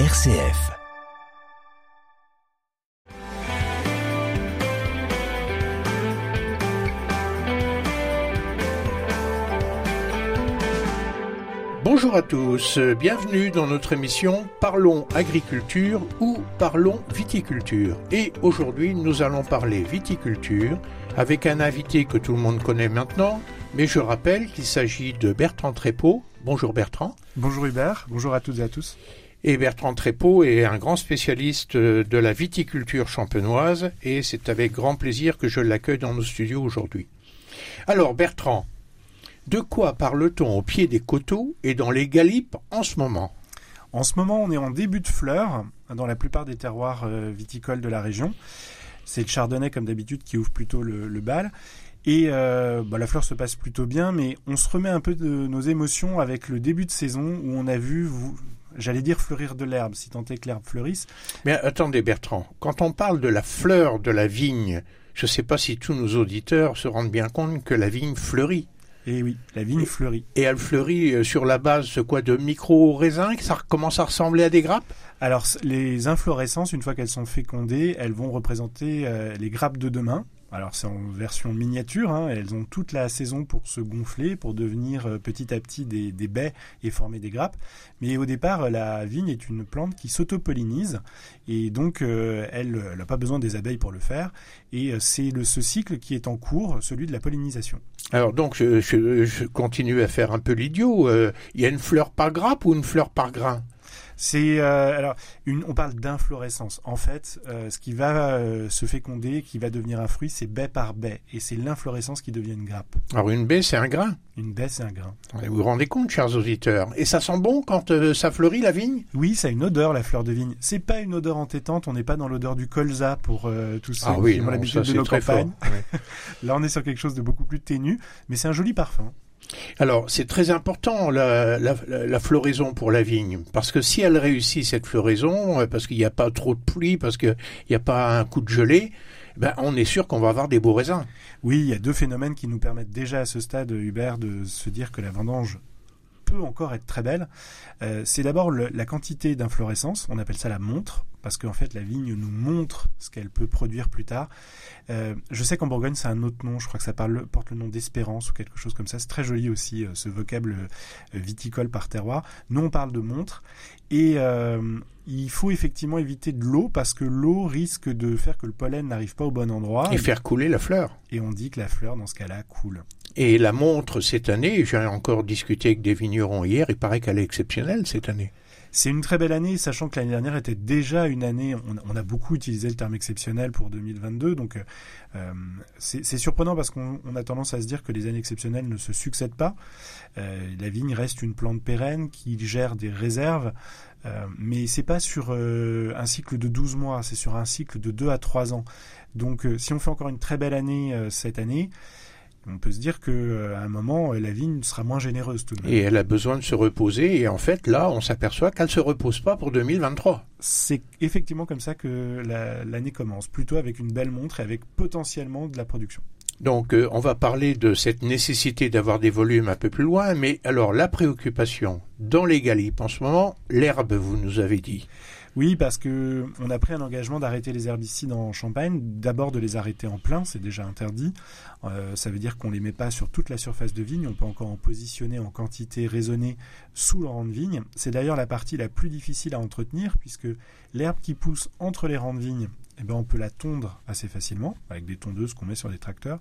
RCF. Bonjour à tous, bienvenue dans notre émission Parlons agriculture ou Parlons viticulture. Et aujourd'hui nous allons parler viticulture avec un invité que tout le monde connaît maintenant, mais je rappelle qu'il s'agit de Bertrand Trépeau. Bonjour Bertrand. Bonjour Hubert, bonjour à toutes et à tous. Et Bertrand Trépeau est un grand spécialiste de la viticulture champenoise et c'est avec grand plaisir que je l'accueille dans nos studios aujourd'hui. Alors Bertrand, de quoi parle-t-on au pied des coteaux et dans les galipes en ce moment? En ce moment, on est en début de fleurs dans la plupart des terroirs euh, viticoles de la région. C'est le chardonnay, comme d'habitude, qui ouvre plutôt le, bal. Et euh, bah, la fleur se passe plutôt bien, mais on se remet un peu de nos émotions avec le début de saison où on a vu, j'allais dire fleurir de l'herbe, si tant est que l'herbe fleurisse. Mais attendez Bertrand, quand on parle de la fleur de la vigne, je ne sais pas si tous nos auditeurs se rendent bien compte que la vigne fleurit. Et oui, la vigne fleurit. Et elle fleurit euh, sur la base quoi de micro-raisins? Ça commence à ressembler à des grappes? Alors, les inflorescences, une fois qu'elles sont fécondées, elles vont représenter euh, les grappes de demain. Alors c'est en version miniature, hein, elles ont toute la saison pour se gonfler, pour devenir euh, petit à petit des, baies et former des grappes. Mais au départ, la vigne est une plante qui s'auto-pollinise et donc elle n'a pas besoin des abeilles pour le faire. Et c'est ce cycle qui est en cours, celui de la pollinisation. Alors donc je, continue à faire un peu l'idiot. Euh, il y a une fleur par grappe ou une fleur par grain? C'est euh, alors une, on parle d'inflorescence. En fait, euh, ce qui va se féconder, qui va devenir un fruit, c'est baie par baie, et c'est l'inflorescence qui devient une grappe. Alors une baie, c'est un grain. Une baie, c'est un grain. Vous vous rendez compte, chers auditeurs Et ça sent bon quand ça fleurit la vigne? Oui, ça a une odeur la fleur de vigne. C'est pas une odeur entêtante. On n'est pas dans l'odeur du colza pour tous ceux ah oui, qui ont l'habitude de nos campagnes. Là, on est sur quelque chose de beaucoup plus ténu, mais c'est un joli parfum. Alors, c'est très important la, floraison pour la vigne, parce que si elle réussit cette floraison, euh, parce qu'il n'y a pas trop de pluie, parce qu'il n'y a pas un coup de gelée, ben, on est sûr qu'on va avoir des beaux raisins. Oui, il y a deux phénomènes qui nous permettent déjà à ce stade, Hubert, de se dire que la vendange peut encore être très belle. Euh, c'est d'abord la quantité d'inflorescence, on appelle ça la montre, parce qu'en fait la vigne nous montre ce qu'elle peut produire plus tard. Euh, je sais qu'en Bourgogne c'est un autre nom, je crois que ça parle, porte le nom d'espérance ou quelque chose comme ça. C'est très joli aussi euh, ce vocable euh, viticole par terroir. Nous on parle de montre et il faut effectivement éviter de l'eau parce que l'eau risque de faire que le pollen n'arrive pas au bon endroit. Et faire couler la fleur. Et on dit que la fleur dans ce cas-là coule. Et la montre cette année, j'ai encore discuté avec des vignerons hier, il paraît qu'elle est exceptionnelle cette année. C'est une très belle année, sachant que l'année dernière était déjà une année, on, a beaucoup utilisé le terme exceptionnel pour 2022, donc euh, c'est surprenant parce qu'on a tendance à se dire que les années exceptionnelles ne se succèdent pas. Euh, la vigne reste une plante pérenne qui gère des réserves, euh, mais c'est pas sur un cycle de 12 mois, c'est sur un cycle de 2 à 3 ans. Donc si on fait encore une très belle année cette année, on peut se dire qu'à euh, un moment, la vigne sera moins généreuse tout de même. Et elle a besoin de se reposer. Et en fait, là, on s'aperçoit qu'elle ne se repose pas pour 2023. C'est effectivement comme ça que l'année commence, plutôt avec une belle montre et avec potentiellement de la production. Donc, euh, on va parler de cette nécessité d'avoir des volumes un peu plus loin. Mais alors, la préoccupation dans les galipes en ce moment, l'herbe, vous nous avez dit. Oui, parce que on a pris un engagement d'arrêter les herbicides en Champagne. D'abord de les arrêter en plein, c'est déjà interdit. Euh, ça veut dire qu'on les met pas sur toute la surface de vigne. On peut encore en positionner en quantité raisonnée sous le rang de vigne. C'est d'ailleurs la partie la plus difficile à entretenir puisque l'herbe qui pousse entre les rangs de vigne, eh ben on peut la tondre assez facilement avec des tondeuses qu'on met sur des tracteurs.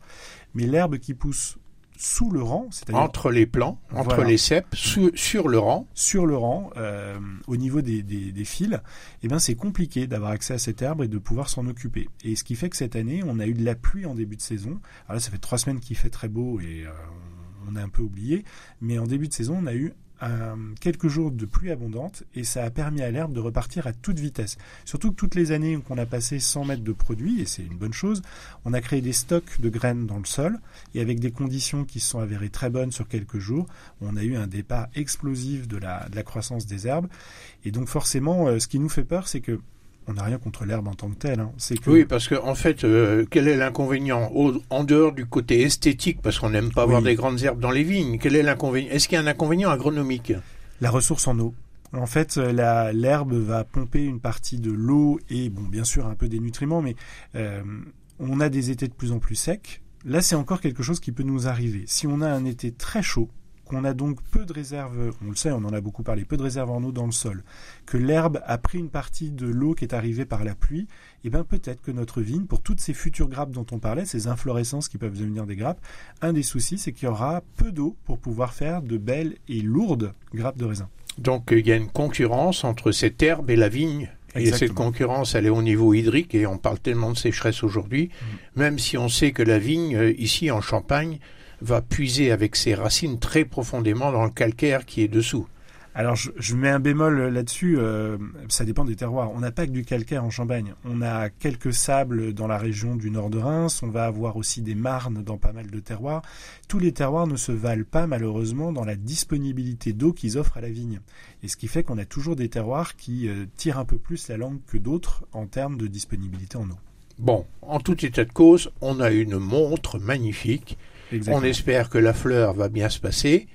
Mais l'herbe qui pousse sous le rang, c'est-à-dire entre les plants, entre les cèpes, sur le rang, sur le rang, euh, au niveau des, fils, eh ben c'est compliqué d'avoir accès à cette herbe et de pouvoir s'en occuper. Et ce qui fait que cette année, on a eu de la pluie en début de saison. Alors là, ça fait trois semaines qu'il fait très beau et euh, on a un peu oublié, mais en début de saison, on a eu euh, quelques jours de pluie abondante et ça a permis à l'herbe de repartir à toute vitesse. Surtout que toutes les années qu'on a passé 100 mètres de produits, et c'est une bonne chose, on a créé des stocks de graines dans le sol et avec des conditions qui se sont avérées très bonnes sur quelques jours, on a eu un départ explosif de la, croissance des herbes. Et donc forcément, euh, ce qui nous fait peur, c'est que on n'a rien contre l'herbe en tant que telle. Hein. C'est que... Oui, parce qu'en en fait, euh, quel est l'inconvénient En dehors du côté esthétique, parce qu'on n'aime pas avoir des grandes herbes dans les vignes, quel est l'inconvénient Est-ce qu'il y a un inconvénient agronomique? La ressource en eau. En fait, l'herbe va pomper une partie de l'eau et, bon, bien sûr, un peu des nutriments, mais on a des étés de plus en plus secs. Là, c'est encore quelque chose qui peut nous arriver. Si on a un été très chaud, qu'on a donc peu de réserves, on le sait, on en a beaucoup parlé, peu de réserves en eau dans le sol, que l'herbe a pris une partie de l'eau qui est arrivée par la pluie, et eh bien peut-être que notre vigne, pour toutes ces futures grappes dont on parlait, ces inflorescences qui peuvent devenir des grappes, un des soucis, c'est qu'il y aura peu d'eau pour pouvoir faire de belles et lourdes grappes de raisin. Donc il y a une concurrence entre cette herbe et la vigne et cette concurrence, elle est au niveau hydrique, et on parle tellement de sécheresse aujourd'hui, mm. même si on sait que la vigne, euh, ici en Champagne, va puiser avec ses racines très profondément dans le calcaire qui est dessous. Alors je, mets un bémol là-dessus, euh, ça dépend des terroirs. On n'a pas que du calcaire en Champagne. On a quelques sables dans la région du nord de Reims, on va avoir aussi des marnes dans pas mal de terroirs. Tous les terroirs ne se valent pas malheureusement dans la disponibilité d'eau qu'ils offrent à la vigne. Et ce qui fait qu'on a toujours des terroirs qui euh, tirent un peu plus la langue que d'autres en termes de disponibilité en eau. Bon, en tout état de cause, on a une montre magnifique. On espère que la fleur va bien se passer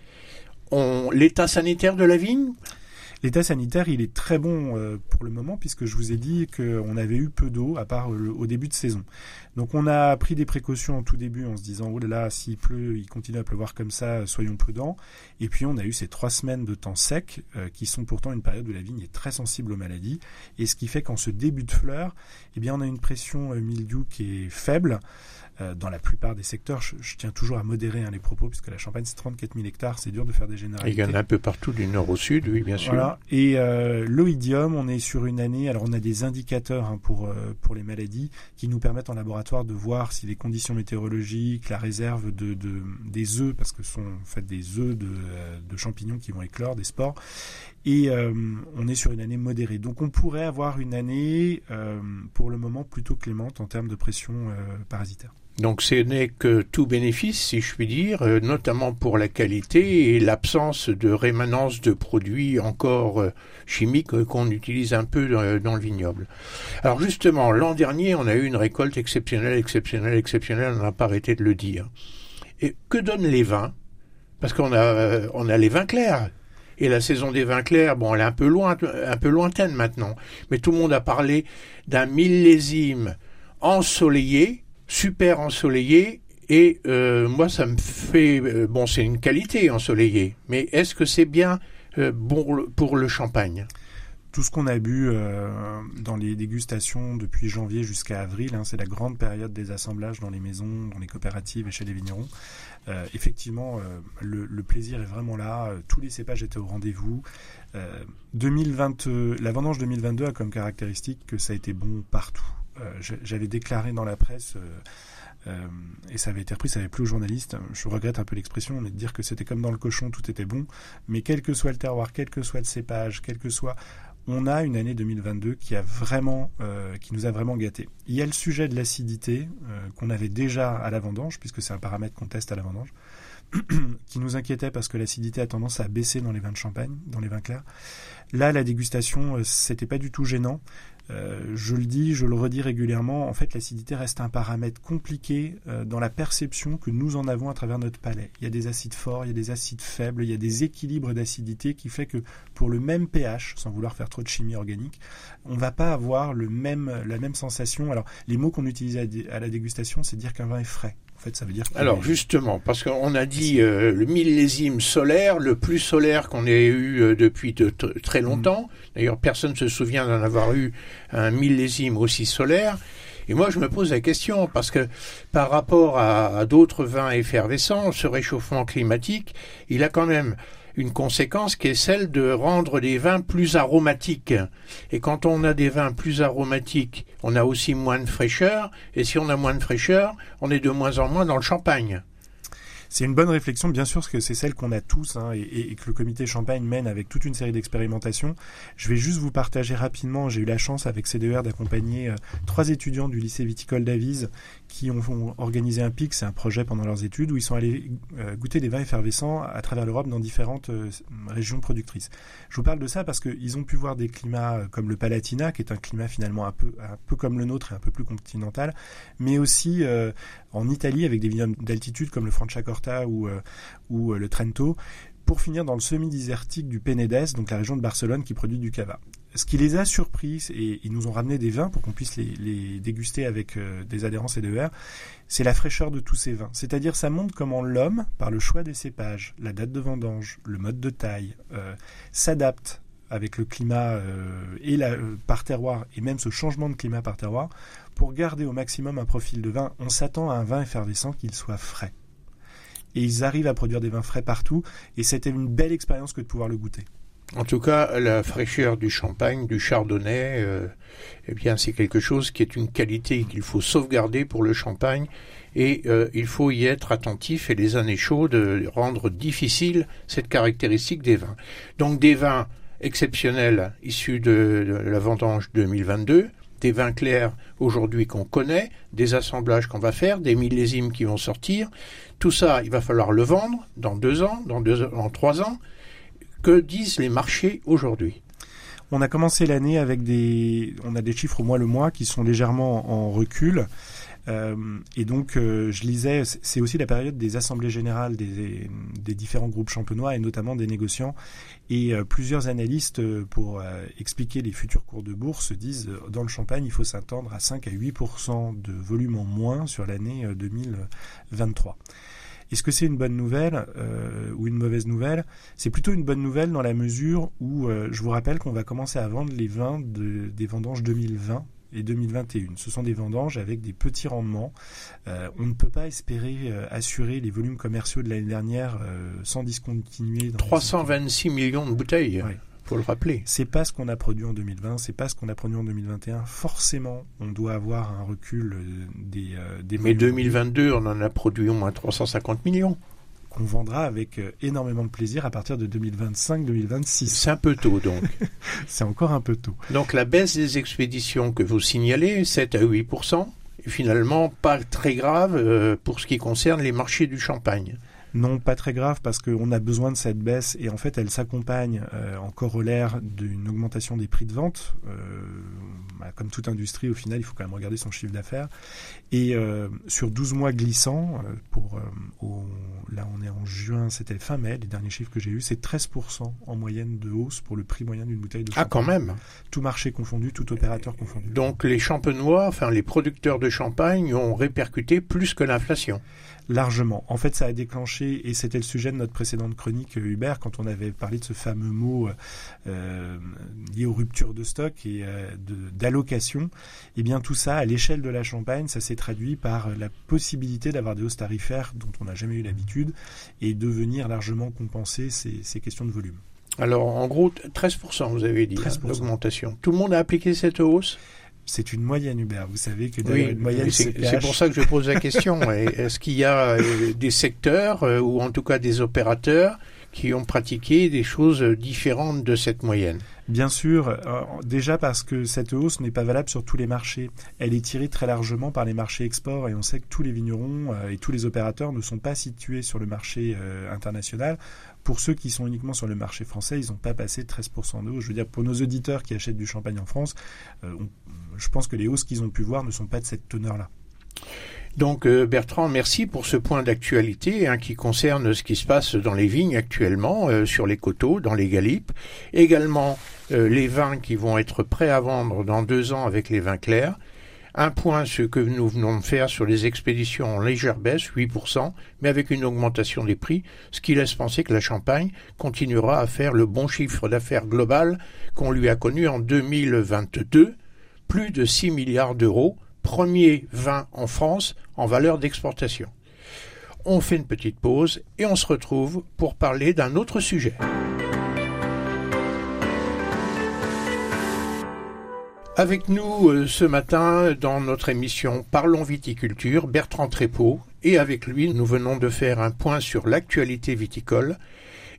l'état sanitaire de la vigne? L'état sanitaire, il est très bon euh, pour le moment puisque je vous ai dit qu'on avait eu peu d'eau à part au début de saison. Donc on a pris des précautions en tout début en se disant oh là là s'il pleut, il continue à pleuvoir comme ça, soyons prudents. Et puis on a eu ces trois semaines de temps sec euh, qui sont pourtant une période où la vigne est très sensible aux maladies et ce qui fait qu'en ce début de fleurs, eh bien on a une pression euh, mildiou qui est faible. Euh, dans la plupart des secteurs, je, tiens toujours à modérer hein, les propos, puisque la Champagne, c'est 34 000 hectares, c'est dur de faire des généralités. il y en a un peu partout du nord au sud, oui, bien sûr. Voilà. Et euh, l'oïdium, on est sur une année, alors on a des indicateurs hein, pour, euh, pour les maladies qui nous permettent en laboratoire de voir si les conditions météorologiques, la réserve de, de des œufs, parce que ce sont en fait des œufs de, de champignons qui vont éclore, des spores, et on est sur une année modérée. Donc on pourrait avoir une année, pour le moment, plutôt clémente en termes de pression parasitaire. Donc ce n'est que tout bénéfice, si je puis dire, euh, notamment pour la qualité et l'absence de rémanence de produits encore euh, chimiques euh, qu'on utilise un peu dans le vignoble. Alors justement, l'an dernier, on a eu une récolte exceptionnelle, exceptionnelle, exceptionnelle, on n'a pas arrêté de le dire. Et que donnent les vins? Parce qu'on a, on a les vins clairs. Et la saison des vins clairs, bon, elle est un peu loin, un peu lointaine maintenant. Mais tout le monde a parlé d'un millésime ensoleillé, super ensoleillé et euh, moi ça me fait euh, bon c'est une qualité ensoleillé mais est-ce que c'est bien euh, bon pour le champagne? Tout ce qu'on a bu dans les dégustations depuis janvier jusqu'à avril, hein, c'est la grande période des assemblages dans les maisons, dans les coopératives et chez les vignerons. effectivement, le, le, plaisir est vraiment là. tous les cépages étaient au rendez-vous. 2020, la vendange 2022 a comme caractéristique que ça a été bon partout. Euh, j'avais déclaré dans la presse euh, euh, et ça avait été repris, ça n'avait plus aux journalistes. Je regrette un peu l'expression, de dire que c'était comme dans le cochon, tout était bon. Mais quel que soit le terroir, quel que soit le cépage, quel que soit, on a une année 2022 qui a vraiment, qui nous a vraiment gâtés. Il y a le sujet de l'acidité qu'on avait déjà à la vendange, puisque c'est un paramètre qu'on teste à la vendange, qui nous inquiétait parce que l'acidité a tendance à baisser dans les vins de champagne, dans les vins clairs. Là, la dégustation, c'était pas du tout gênant. Euh, je le dis, je le redis régulièrement, en fait l'acidité reste un paramètre compliqué euh, dans la perception que nous en avons à travers notre palais. Il y a des acides forts, il y a des acides faibles, il y a des équilibres d'acidité qui fait que pour le même pH, sans vouloir faire trop de chimie organique, on va pas avoir la même sensation. Alors les mots qu'on utilise à la dégustation, c'est dire qu'un vin est frais. En fait, ça veut dire. Alors justement, parce qu'on a dit euh, le millésime solaire, le plus solaire qu'on ait eu euh, depuis très longtemps. Mm. D'ailleurs, personne ne se souvient d'en avoir eu un millésime aussi solaire. Et moi, je me pose la question parce que par rapport à d'autres vins effervescents, ce réchauffement climatique, il a quand même une conséquence qui est celle de rendre les vins plus aromatiques. Et quand on a des vins plus aromatiques, on a aussi moins de fraîcheur, et si on a moins de fraîcheur, on est de moins en moins dans le champagne. C'est une bonne réflexion, bien sûr, parce que c'est celle qu'on a tous hein, et, que le comité Champagne mène avec toute une série d'expérimentations. Je vais juste vous partager rapidement. J'ai eu la chance avec CDER d'accompagner euh, trois étudiants du lycée viticole d'Avise qui ont, organisé un PIC, c'est un projet pendant leurs études, où ils sont allés euh, goûter des vins effervescents à travers l'Europe dans différentes euh, régions productrices. Je vous parle de ça parce qu'ils ont pu voir des climats comme le Palatina, qui est un climat finalement un peu, un peu comme le nôtre et un peu plus continental, mais aussi en Italie avec des vignobles d'altitude comme le Franciacorta ou, euh, ou euh, le Trento pour finir dans le semi-désertique du Penedès, donc la région de Barcelone qui produit du cava. Ce qui les a surpris, et ils nous ont ramené des vins pour qu'on puisse les, déguster avec euh, des adhérences et des verres, c'est la fraîcheur de tous ces vins. C'est-à-dire ça montre comment l'homme, par le choix des cépages, la date de vendange, le mode de taille, euh, s'adapte avec le climat euh, et la, par terroir, et même ce changement de climat par terroir, pour garder au maximum un profil de vin. On s'attend à un vin effervescent qu'il soit frais et ils arrivent à produire des vins frais partout. Et c'était une belle expérience que de pouvoir le goûter. En tout cas, la fraîcheur du champagne, du chardonnay, euh, eh bien, c'est quelque chose qui est une qualité qu'il faut sauvegarder pour le champagne. Et euh, il faut y être attentif et les années chaudes rendre difficile cette caractéristique des vins. Donc des vins exceptionnels issus de, de la vendange 2022, des vins clairs aujourd'hui qu'on connaît, des assemblages qu'on va faire, des millésimes qui vont sortir. Tout ça, il va falloir le vendre dans deux ans, dans deux en trois ans. Que disent les marchés aujourd'hui? On a commencé l'année avec des, on a des chiffres au mois le mois qui sont légèrement en recul. Euh, et donc, euh, je lisais, c'est aussi la période des assemblées générales des, différents groupes champenois et notamment des négociants. Et euh, plusieurs analystes, pour expliquer les futurs cours de bourse, disent dans le champagne, il faut s'attendre à 5 à 8% de volume en moins sur l'année 2023. Est-ce que c'est une bonne nouvelle ou une mauvaise nouvelle? C'est plutôt une bonne nouvelle dans la mesure où je vous rappelle qu'on va commencer à vendre les vins de, des vendanges 2020 et 2021. Ce sont des vendanges avec des petits rendements. Euh, on ne peut pas espérer euh, assurer les volumes commerciaux de l'année dernière euh, sans discontinuer. 326 millions de bouteilles. Oui. Faut le rappeler. C'est pas ce qu'on a produit en 2020, c'est pas ce qu'on a produit en 2021. Forcément, on doit avoir un recul des, des Mais 2022, on en a produit au moins 350 millions qu'on vendra avec euh, énormément de plaisir à partir de 2025-2026. C'est un peu tôt donc. C'est encore un peu tôt. Donc la baisse des expéditions que vous signalez, 7 à 8 est finalement pas très grave euh, pour ce qui concerne les marchés du champagne. Non, pas très grave parce qu'on a besoin de cette baisse et en fait elle s'accompagne euh, en corollaire d'une augmentation des prix de vente. Euh, bah, comme toute industrie, au final, il faut quand même regarder son chiffre d'affaires. Et euh, sur 12 mois glissants, pour, là on est en juin, c'était fin mai, les derniers chiffres que j'ai eus, c'est 13% en moyenne de hausse pour le prix moyen d'une bouteille de champagne. Ah quand même Tout marché confondu, tout opérateur confondu. Donc les champenois, enfin les producteurs de champagne ont répercuté plus que l'inflation largement. En fait, ça a déclenché, et c'était le sujet de notre précédente chronique, euh, Hubert, quand on avait parlé de ce fameux mot euh, lié aux ruptures de stock et euh, d'allocation. Eh bien, tout ça, à l'échelle de la Champagne, ça s'est traduit par la possibilité d'avoir des hausses tarifaires dont on n'a jamais eu l'habitude et de venir largement compenser ces, ces questions de volume. Alors, en gros, 13%, vous avez dit, 13%. Hein, d'augmentation. Tout le monde a appliqué cette hausse? C'est une moyenne, Hubert. Vous savez que oui, une moyenne, c'est pour ça que je pose la question. Est-ce qu'il y a euh, des secteurs, euh, ou en tout cas des opérateurs, qui ont pratiqué des choses différentes de cette moyenne? Bien sûr, euh, déjà parce que cette hausse n'est pas valable sur tous les marchés. Elle est tirée très largement par les marchés export et on sait que tous les vignerons et tous les opérateurs ne sont pas situés sur le marché international. Pour ceux qui sont uniquement sur le marché français, ils n'ont pas passé 13% de hausse. Je veux dire, pour nos auditeurs qui achètent du champagne en France, je pense que les hausses qu'ils ont pu voir ne sont pas de cette teneur-là. Donc euh, Bertrand, merci pour ce point d'actualité hein, qui concerne ce qui se passe dans les vignes actuellement, euh, sur les coteaux, dans les galipes, également euh, les vins qui vont être prêts à vendre dans deux ans avec les vins clairs. Un point, ce que nous venons de faire sur les expéditions en légère baisse, 8%, mais avec une augmentation des prix, ce qui laisse penser que la Champagne continuera à faire le bon chiffre d'affaires global qu'on lui a connu en 2022, plus de 6 milliards d'euros, premier vin en France en valeur d'exportation. On fait une petite pause et on se retrouve pour parler d'un autre sujet. Avec nous euh, ce matin dans notre émission Parlons viticulture, Bertrand Trépeau, et avec lui nous venons de faire un point sur l'actualité viticole,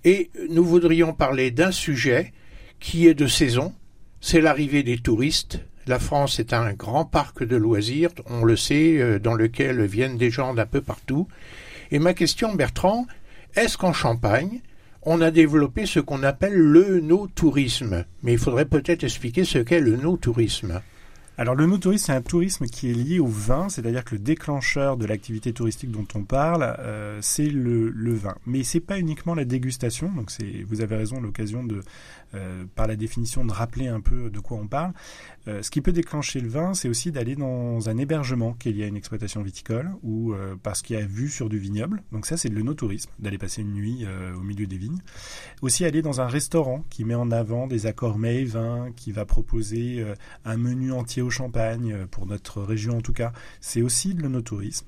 et nous voudrions parler d'un sujet qui est de saison, c'est l'arrivée des touristes. La France est un grand parc de loisirs, on le sait, euh, dans lequel viennent des gens d'un peu partout. Et ma question, Bertrand, est-ce qu'en Champagne, on a développé ce qu'on appelle le no-tourisme Mais il faudrait peut-être expliquer ce qu'est le no-tourisme. Alors le no-tourisme, c'est un tourisme qui est lié au vin, c'est-à-dire que le déclencheur de l'activité touristique dont on parle, euh, c'est le, vin. Mais c'est pas uniquement la dégustation, donc vous avez raison, l'occasion de, par la définition, de rappeler un peu de quoi on parle. Euh, ce qui peut déclencher le vin, c'est aussi d'aller dans un hébergement qui est lié à une exploitation viticole ou euh, parce qu'il y a vue sur du vignoble. Donc ça, c'est le no-tourisme, d'aller passer une nuit euh, au milieu des vignes. Aussi aller dans un restaurant qui met en avant des accords mets et vins, qui va proposer un menu entier au champagne, pour notre région en tout cas. C'est aussi de no-tourisme.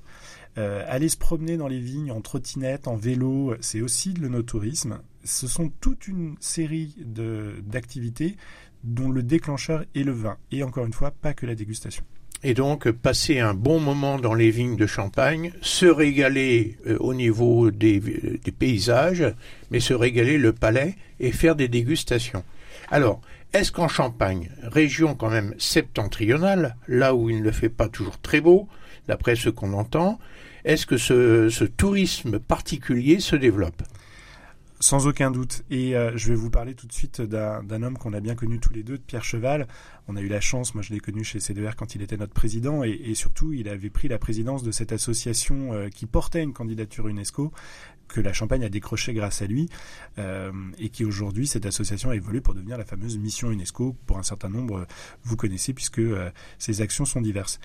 Euh, aller se promener dans les vignes en trottinette, en vélo, c'est aussi de l'onotourisme. Ce sont toute une série d'activités dont le déclencheur est le vin. Et encore une fois, pas que la dégustation. Et donc passer un bon moment dans les vignes de Champagne, se régaler euh, au niveau des, des, paysages, mais se régaler le palais et faire des dégustations. Alors, est-ce qu'en Champagne, région quand même septentrionale, là où il ne fait pas toujours très beau, d'après ce qu'on entend, est-ce que ce tourisme particulier se développe? Sans aucun doute. Et euh, je vais vous parler tout de suite d'un homme qu'on a bien connu tous les deux, de Pierre Cheval. On a eu la chance, moi je l'ai connu chez CDR quand il était notre président, et, surtout il avait pris la présidence de cette association euh, qui portait une candidature UNESCO, que la Champagne a décroché grâce à lui, euh, et qui aujourd'hui, cette association a évolué pour devenir la fameuse mission UNESCO, pour un certain nombre, vous connaissez, puisque ses actions sont diverses.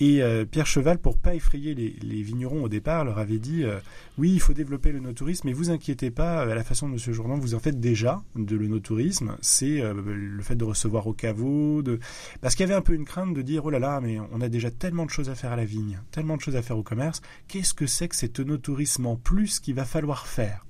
Et euh, Pierre Cheval, pour pas effrayer les, vignerons au départ, leur avait dit euh, oui, il faut développer le no-tourisme, mais vous inquiétez pas, à la façon de M. Jourdan, vous en faites déjà de le no-tourisme. C'est euh, le fait de recevoir au caveau, de... parce qu'il y avait un peu une crainte de dire oh là là, mais on a déjà tellement de choses à faire à la vigne, tellement de choses à faire au commerce. Qu'est-ce que c'est que cet no-tourisme en plus qu'il va falloir faire?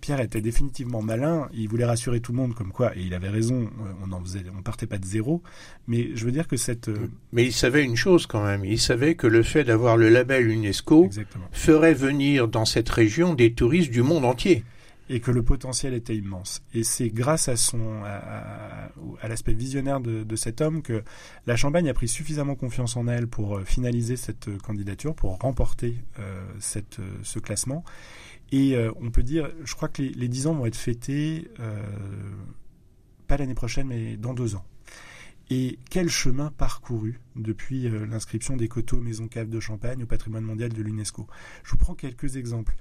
Pierre était définitivement malin, il voulait rassurer tout le monde comme quoi, et il avait raison, on en faisait, on partait pas de zéro, mais je veux dire que cette... Euh, mais il savait une chose quand même, il savait que le fait d'avoir le label UNESCO ferait venir dans cette région des touristes du monde entier et que le potentiel était immense. Et c'est grâce à son à, à, l'aspect visionnaire de, de, cet homme que la Champagne a pris suffisamment confiance en elle pour euh, finaliser cette euh, candidature, pour remporter euh, cette, ce classement. Et euh, on peut dire, je crois que les, les 10 ans vont être fêtés, euh, pas l'année prochaine, mais dans deux ans. Et quel chemin parcouru depuis euh, l'inscription des coteaux Maison Cave de Champagne au patrimoine mondial de l'UNESCO? Je vous prends quelques exemples.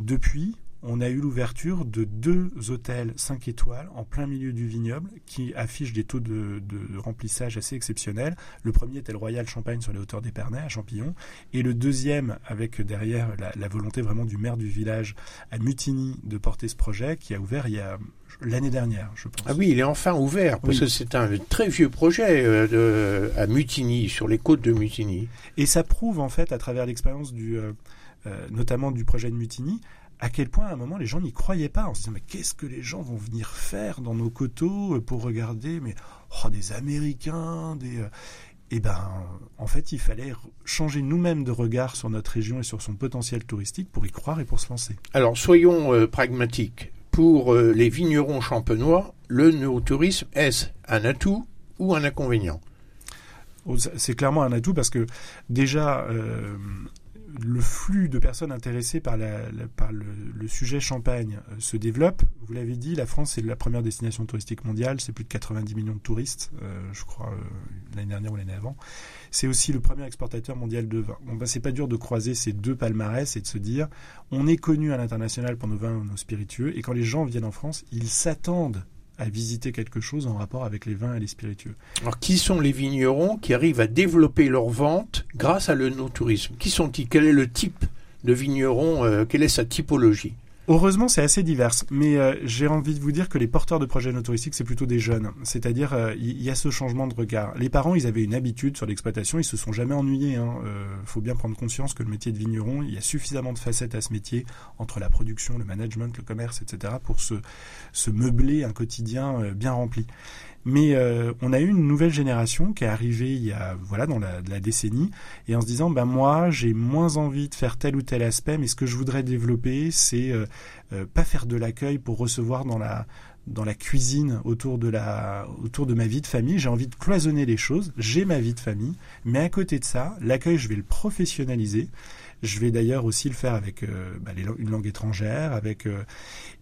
Depuis, on a eu l'ouverture de deux hôtels 5 étoiles en plein milieu du vignoble qui affichent des taux de, de, remplissage assez exceptionnels. Le premier était le Royal Champagne sur les hauteurs d'Épernay à Champillon et le deuxième avec derrière la, la, volonté vraiment du maire du village à Mutigny de porter ce projet qui a ouvert il y a l'année dernière, je pense. Ah oui, il est enfin ouvert parce oui. que c'est un très vieux projet euh, de, à Mutigny, sur les côtes de Mutigny. Et ça prouve en fait à travers l'expérience du euh, euh, notamment du projet de Mutigny à quel point à un moment les gens n'y croyaient pas en se disant mais qu'est-ce que les gens vont venir faire dans nos coteaux pour regarder mais oh, des Américains des euh... eh ben en fait il fallait changer nous-mêmes de regard sur notre région et sur son potentiel touristique pour y croire et pour se lancer. Alors soyons euh, pragmatiques. Pour euh, les vignerons champenois, le néo-tourisme est-ce un atout ou un inconvénient? C'est clairement un atout parce que déjà euh, le flux de personnes intéressées par, le, sujet Champagne euh, se développe. Vous l'avez dit, la France est la première destination touristique mondiale, c'est plus de 90 millions de touristes, euh, je crois, euh, l'année dernière ou l'année avant. C'est aussi le premier exportateur mondial de vin. Bon, ben, c'est pas dur de croiser ces deux palmarès et de se dire, on est connu à l'international pour nos vins, nos spiritueux, et quand les gens viennent en France, ils s'attendent à visiter quelque chose en rapport avec les vins et les spiritueux. Alors, qui sont les vignerons qui arrivent à développer leur vente grâce à le no-tourisme? Qui sont-ils? Quel est le type de vigneron euh, Quelle est sa typologie? Heureusement, c'est assez divers, mais euh, j'ai envie de vous dire que les porteurs de projets touristiques, c'est plutôt des jeunes. C'est-à-dire, euh, il y, y, a ce changement de regard. Les parents, ils avaient une habitude sur l'exploitation, ils se sont jamais ennuyés. Il hein. euh, faut bien prendre conscience que le métier de vigneron, il y a suffisamment de facettes à ce métier, entre la production, le management, le commerce, etc., pour se, se meubler un quotidien euh, bien rempli. Mais euh, on a eu une nouvelle génération qui est arrivée il y a voilà dans la, la décennie et en se disant ben moi j'ai moins envie de faire tel ou tel aspect, mais ce que je voudrais développer c'est euh, euh, pas faire de l'accueil pour recevoir dans la dans la cuisine autour de la autour de ma vie de famille. J'ai envie de cloisonner les choses. J'ai ma vie de famille, mais à côté de ça, l'accueil je vais le professionnaliser Je vais d'ailleurs aussi le faire avec bah, une langue étrangère, avec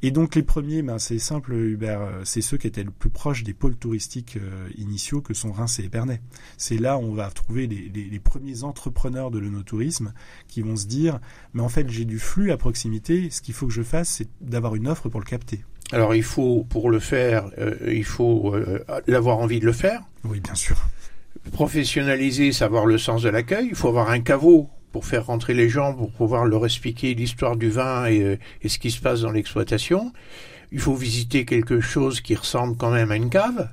et donc les premiers, ben, c'est simple, Hubert, c'est ceux qui étaient le plus proches des pôles touristiques initiaux que sont Reims et Épernay. C'est là où on va trouver les, les, les premiers entrepreneurs de l'onotourisme qui vont se dire, mais en fait j'ai du flux à proximité, ce qu'il faut que je fasse, c'est d'avoir une offre pour le capter. Alors il faut, pour le faire, euh, il faut euh, l'avoir envie de le faire. Oui, bien sûr. Professionnaliser, savoir le sens de l'accueil. Il faut avoir un caveau pour faire rentrer les gens, pour pouvoir leur expliquer l'histoire du vin et, ce qui se passe dans l'exploitation. Il faut visiter quelque chose qui ressemble quand même à une cave.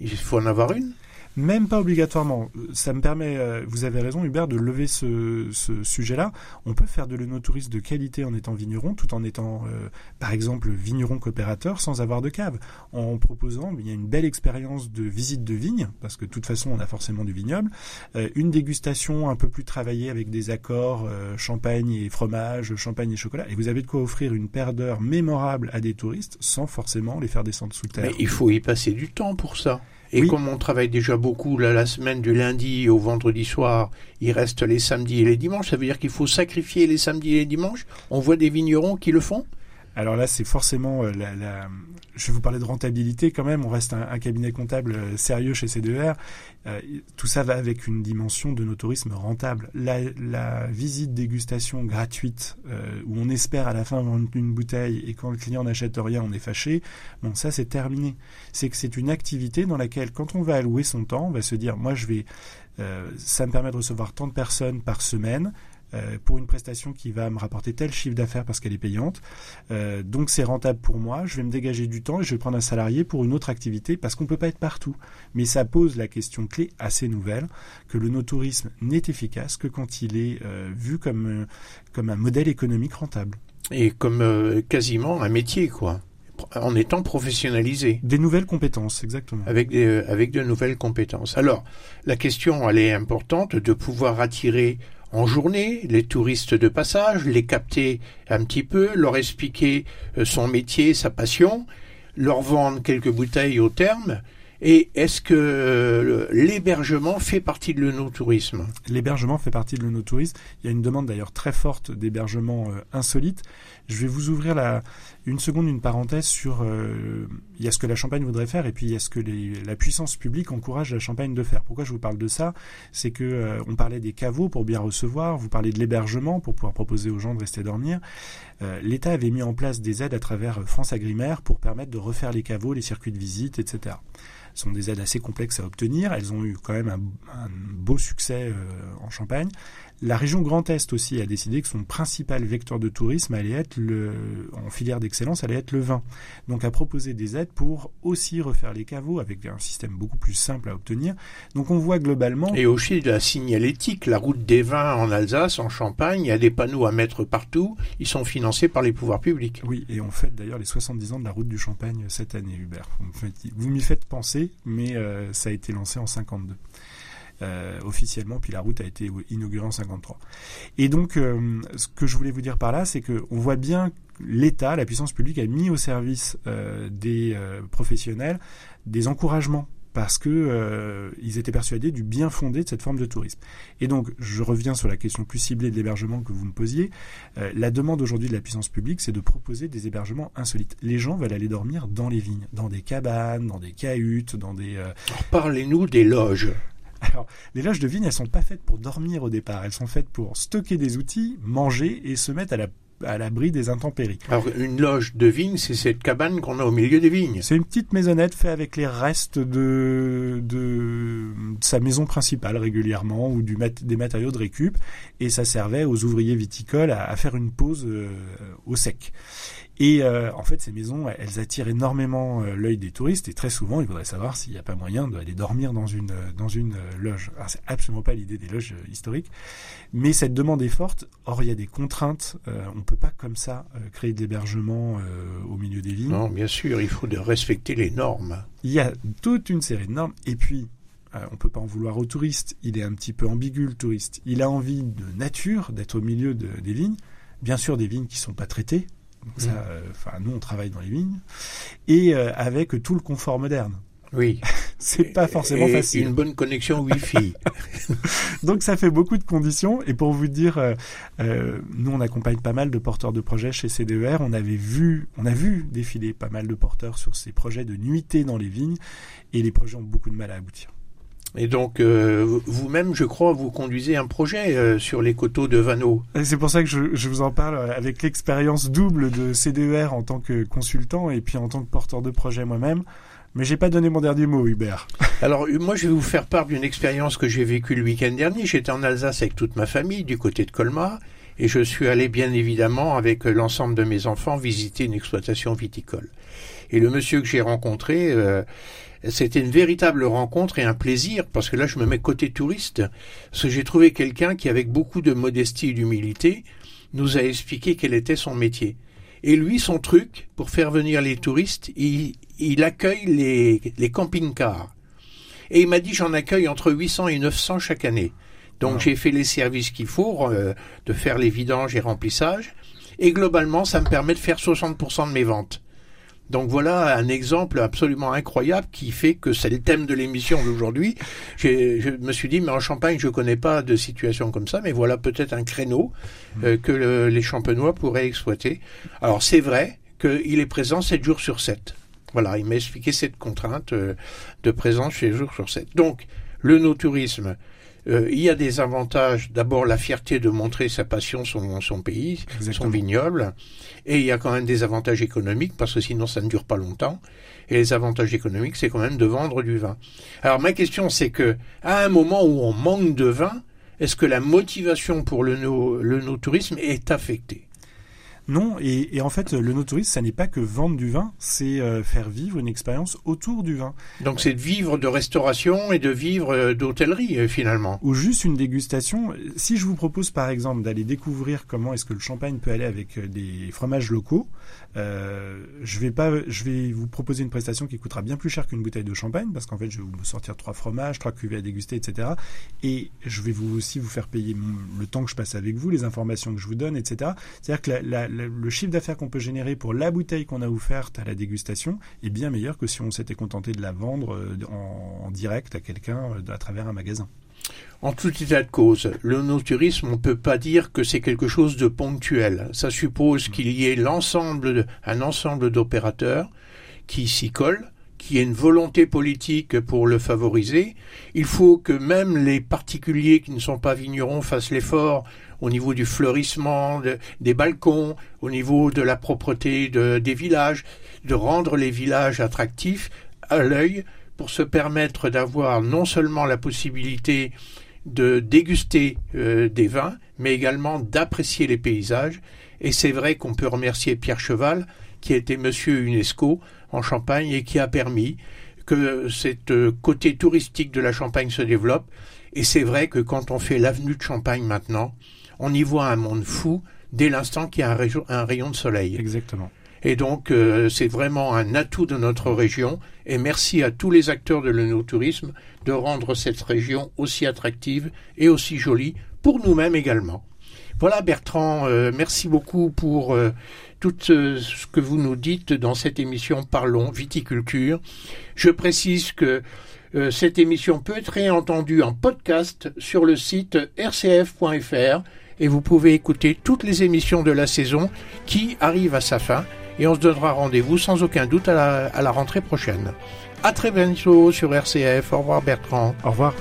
Il faut en avoir une. Même pas obligatoirement. Ça me permet, euh, vous avez raison Hubert, de lever ce, ce sujet-là. On peut faire de l'œnotourisme de qualité en étant vigneron, tout en étant, euh, par exemple, vigneron coopérateur sans avoir de cave. En proposant, il y a une belle expérience de visite de vigne, parce que de toute façon, on a forcément du vignoble. Euh, une dégustation un peu plus travaillée avec des accords champagne et fromage, champagne et chocolat. Et vous avez de quoi offrir une paire d'heures mémorable à des touristes sans forcément les faire descendre sous terre. Mais il faut y passer du temps pour ça. Et comme on travaille déjà beaucoup là, la semaine du lundi au vendredi soir, il reste les samedis et les dimanches. Ça veut dire qu'il faut sacrifier les samedis et les dimanches. On voit des vignerons qui le font. Alors là, c'est forcément euh, la, Je vais vous parler de rentabilité quand même. On reste un, cabinet comptable euh, sérieux chez C2R. Euh, tout ça va avec une dimension de nos rentable. La, visite dégustation gratuite où on espère à la fin vendre une bouteille et quand le client n'achète rien, on est fâché. Bon, ça c'est terminé. C'est que c'est une activité dans laquelle, quand on va allouer son temps, on va se dire, moi je vais, ça me permet de recevoir tant de personnes par semaine. Euh, pour une prestation qui va me rapporter tel chiffre d'affaires parce qu'elle est payante. Euh, donc c'est rentable pour moi, je vais me dégager du temps et je vais prendre un salarié pour une autre activité parce qu'on ne peut pas être partout. Mais ça pose la question clé assez nouvelle que le no-tourisme n'est efficace que quand il est euh, vu comme, comme un modèle économique rentable. Et comme quasiment un métier, quoi en étant professionnalisé. Des nouvelles compétences, exactement. Avec, avec de nouvelles compétences. Alors, la question, elle est importante de pouvoir attirer en journée, les touristes de passage, les capter un petit peu, leur expliquer euh, son métier, sa passion, leur vendre quelques bouteilles au terme. Et est-ce que euh, l'hébergement fait partie de l'onotourisme? L'hébergement fait partie de l'onotourisme. Il y a une demande d'ailleurs très forte d'hébergement euh, insolite. Je vais vous ouvrir la, une seconde, une parenthèse sur euh, il y a ce que la Champagne voudrait faire et puis il y a ce que la puissance publique encourage la Champagne de faire. Pourquoi je vous parle de ça? C'est que euh, on parlait des caveaux pour bien recevoir, vous parlez de l'hébergement pour pouvoir proposer aux gens de rester dormir. Euh, L'État avait mis en place des aides à travers France Agrimaire pour permettre de refaire les caveaux, les circuits de visite, etc. Ce sont des aides assez complexes à obtenir. Elles ont eu quand même un, beau succès en Champagne. La région Grand Est aussi a décidé que son principal vecteur de tourisme allait être le, en filière d'excellence, allait être le vin. Donc a proposé des aides pour aussi refaire les caveaux avec un système beaucoup plus simple à obtenir. Donc on voit globalement. Et aussi de la signalétique, la route des vins en Alsace, en Champagne, il y a des panneaux à mettre partout. Ils sont financés par les pouvoirs publics. Oui, et on fête d'ailleurs les 70 ans de la route du Champagne cette année, Hubert. Vous m'y faites penser, mais euh, ça a été lancé en 52. Euh, officiellement, puis la route a été inaugurée en 53. Et donc, euh, ce que je voulais vous dire par là, c'est que on voit bien l'État, la puissance publique, a mis au service euh, des professionnels des encouragements parce que ils étaient persuadés du bien fondé de cette forme de tourisme. Et donc, je reviens sur la question plus ciblée de l'hébergement que vous me posiez. la demande aujourd'hui de la puissance publique, c'est de proposer des hébergements insolites. Les gens veulent aller dormir dans les vignes, dans des cabanes, dans des cahutes, dans des. Parlez-nous des loges. Alors, les loges de vigne, elles sont pas faites pour dormir au départ. Elles sont faites pour stocker des outils, manger et se mettre à la à l'abri des intempéries. Alors une loge de vigne, c'est cette cabane qu'on a au milieu des vignes. C'est une petite maisonnette faite avec les restes de, de, sa maison principale régulièrement ou du des matériaux de récup et ça servait aux ouvriers viticoles à, faire une pause euh, au sec. Et euh, en fait, ces maisons, elles attirent énormément euh, l'œil des touristes et très souvent, ils voudraient savoir s'il n'y a pas moyen d'aller dormir dans une euh, dans une loge. Alors, c'est absolument pas l'idée des loges historiques, mais cette demande est forte. Or, il y a des contraintes. on peut pas comme ça créer de l'hébergement au milieu des vignes. Non, bien sûr, il faut de respecter les normes. Il y a toute une série de normes. Et puis, on peut pas en vouloir au touriste. Il est un petit peu ambigu le touriste. Il a envie de nature, d'être au milieu de, des vignes. Bien sûr, des vignes qui sont pas traitées ça, euh, enfin, nous, on travaille dans les vignes. Et euh, avec tout le confort moderne. Oui. c'est pas forcément et facile. Une bonne connexion Wi-Fi. Donc ça fait beaucoup de conditions. Et pour vous dire, euh, euh, nous on accompagne pas mal de porteurs de projets chez CDER. On avait vu, on a vu défiler pas mal de porteurs sur ces projets de nuitée dans les vignes, et les projets ont beaucoup de mal à aboutir. Et donc, euh, vous-même, je crois, vous conduisez un projet euh, sur les coteaux de Vanneau. C'est pour ça que je, je, vous en parle euh, avec l'expérience double de CDER en tant que consultant et puis en tant que porteur de projet moi-même. Mais j'ai pas donné mon dernier mot, Hubert. Alors, moi, je vais vous faire part d'une expérience que j'ai vécue le week-end dernier. J'étais en Alsace avec toute ma famille, du côté de Colmar, et je suis allé, bien évidemment, avec l'ensemble de mes enfants, visiter une exploitation viticole. Et le monsieur que j'ai rencontré, euh, c'était une véritable rencontre et un plaisir, parce que là, je me mets côté touriste, parce que j'ai trouvé quelqu'un qui, avec beaucoup de modestie et d'humilité, nous a expliqué quel était son métier. Et lui, son truc, pour faire venir les touristes, il, il accueille les, les camping-cars. Et il m'a dit, j'en accueille entre 800 et 900 chaque année. Donc j'ai fait les services qu'il faut, euh, de faire les vidanges et remplissages. Et globalement, ça me permet de faire 60% de mes ventes. Donc voilà un exemple absolument incroyable qui fait que c'est le thème de l'émission d'aujourd'hui. Je me suis dit, mais en Champagne, je connais pas de situation comme ça, mais voilà peut-être un créneau euh, que le, les champenois pourraient exploiter. Alors c'est vrai qu'il est présent 7 jours sur 7. Voilà, il m'a expliqué cette contrainte euh, de présence 7 jours sur 7. Donc, le no-tourisme, euh, il y a des avantages. D'abord, la fierté de montrer sa passion, son, son pays, Exactement. son vignoble. Et il y a quand même des avantages économiques, parce que sinon ça ne dure pas longtemps. Et les avantages économiques, c'est quand même de vendre du vin. Alors ma question, c'est que à un moment où on manque de vin, est-ce que la motivation pour le no, le no tourisme est affectée? Non, et, et, en fait, le no-tourisme, ça n'est pas que vendre du vin, c'est euh, faire vivre une expérience autour du vin. Donc c'est de vivre de restauration et de vivre euh, d'hôtellerie, euh, finalement. Ou juste une dégustation. Si je vous propose, par exemple, d'aller découvrir comment est-ce que le champagne peut aller avec euh, des fromages locaux, euh, je vais pas, je vais vous proposer une prestation qui coûtera bien plus cher qu'une bouteille de champagne, parce qu'en fait, je vais vous sortir trois fromages, trois cuvées à déguster, etc. Et je vais vous aussi vous faire payer le temps que je passe avec vous, les informations que je vous donne, etc. C'est-à-dire que le chiffre d'affaires qu'on peut générer pour la bouteille qu'on a offerte à la dégustation est bien meilleur que si on s'était contenté de la vendre euh, en, en direct à quelqu'un à travers un magasin. En tout état de cause, le no-tourisme, on ne peut pas dire que c'est quelque chose de ponctuel. Ça suppose qu'il y ait l'ensemble, un ensemble d'opérateurs qui s'y collent, qui ait une volonté politique pour le favoriser. Il faut que même les particuliers qui ne sont pas vignerons fassent l'effort au niveau du fleurissement de, des balcons, au niveau de la propreté de, des villages, de rendre les villages attractifs à l'œil pour se permettre d'avoir non seulement la possibilité de déguster euh, des vins, mais également d'apprécier les paysages. Et c'est vrai qu'on peut remercier Pierre Cheval, qui été monsieur UNESCO en Champagne et qui a permis que cette côté touristique de la Champagne se développe. Et c'est vrai que quand on fait l'avenue de Champagne maintenant, on y voit un monde fou dès l'instant qu'il y a un rayon de soleil. Exactement. Et donc, euh, c'est vraiment un atout de notre région. Et merci à tous les acteurs de l'œnotourisme de rendre cette région aussi attractive et aussi jolie pour nous-mêmes également. Voilà Bertrand, euh, merci beaucoup pour euh, tout ce que vous nous dites dans cette émission Parlons viticulture. Je précise que euh, cette émission peut être réentendue en podcast sur le site rcf.fr et vous pouvez écouter toutes les émissions de la saison qui arrivent à sa fin et on se donnera rendez-vous sans aucun doute à la, rentrée prochaine. À très bientôt sur RCF. Au revoir Bertrand. Au revoir.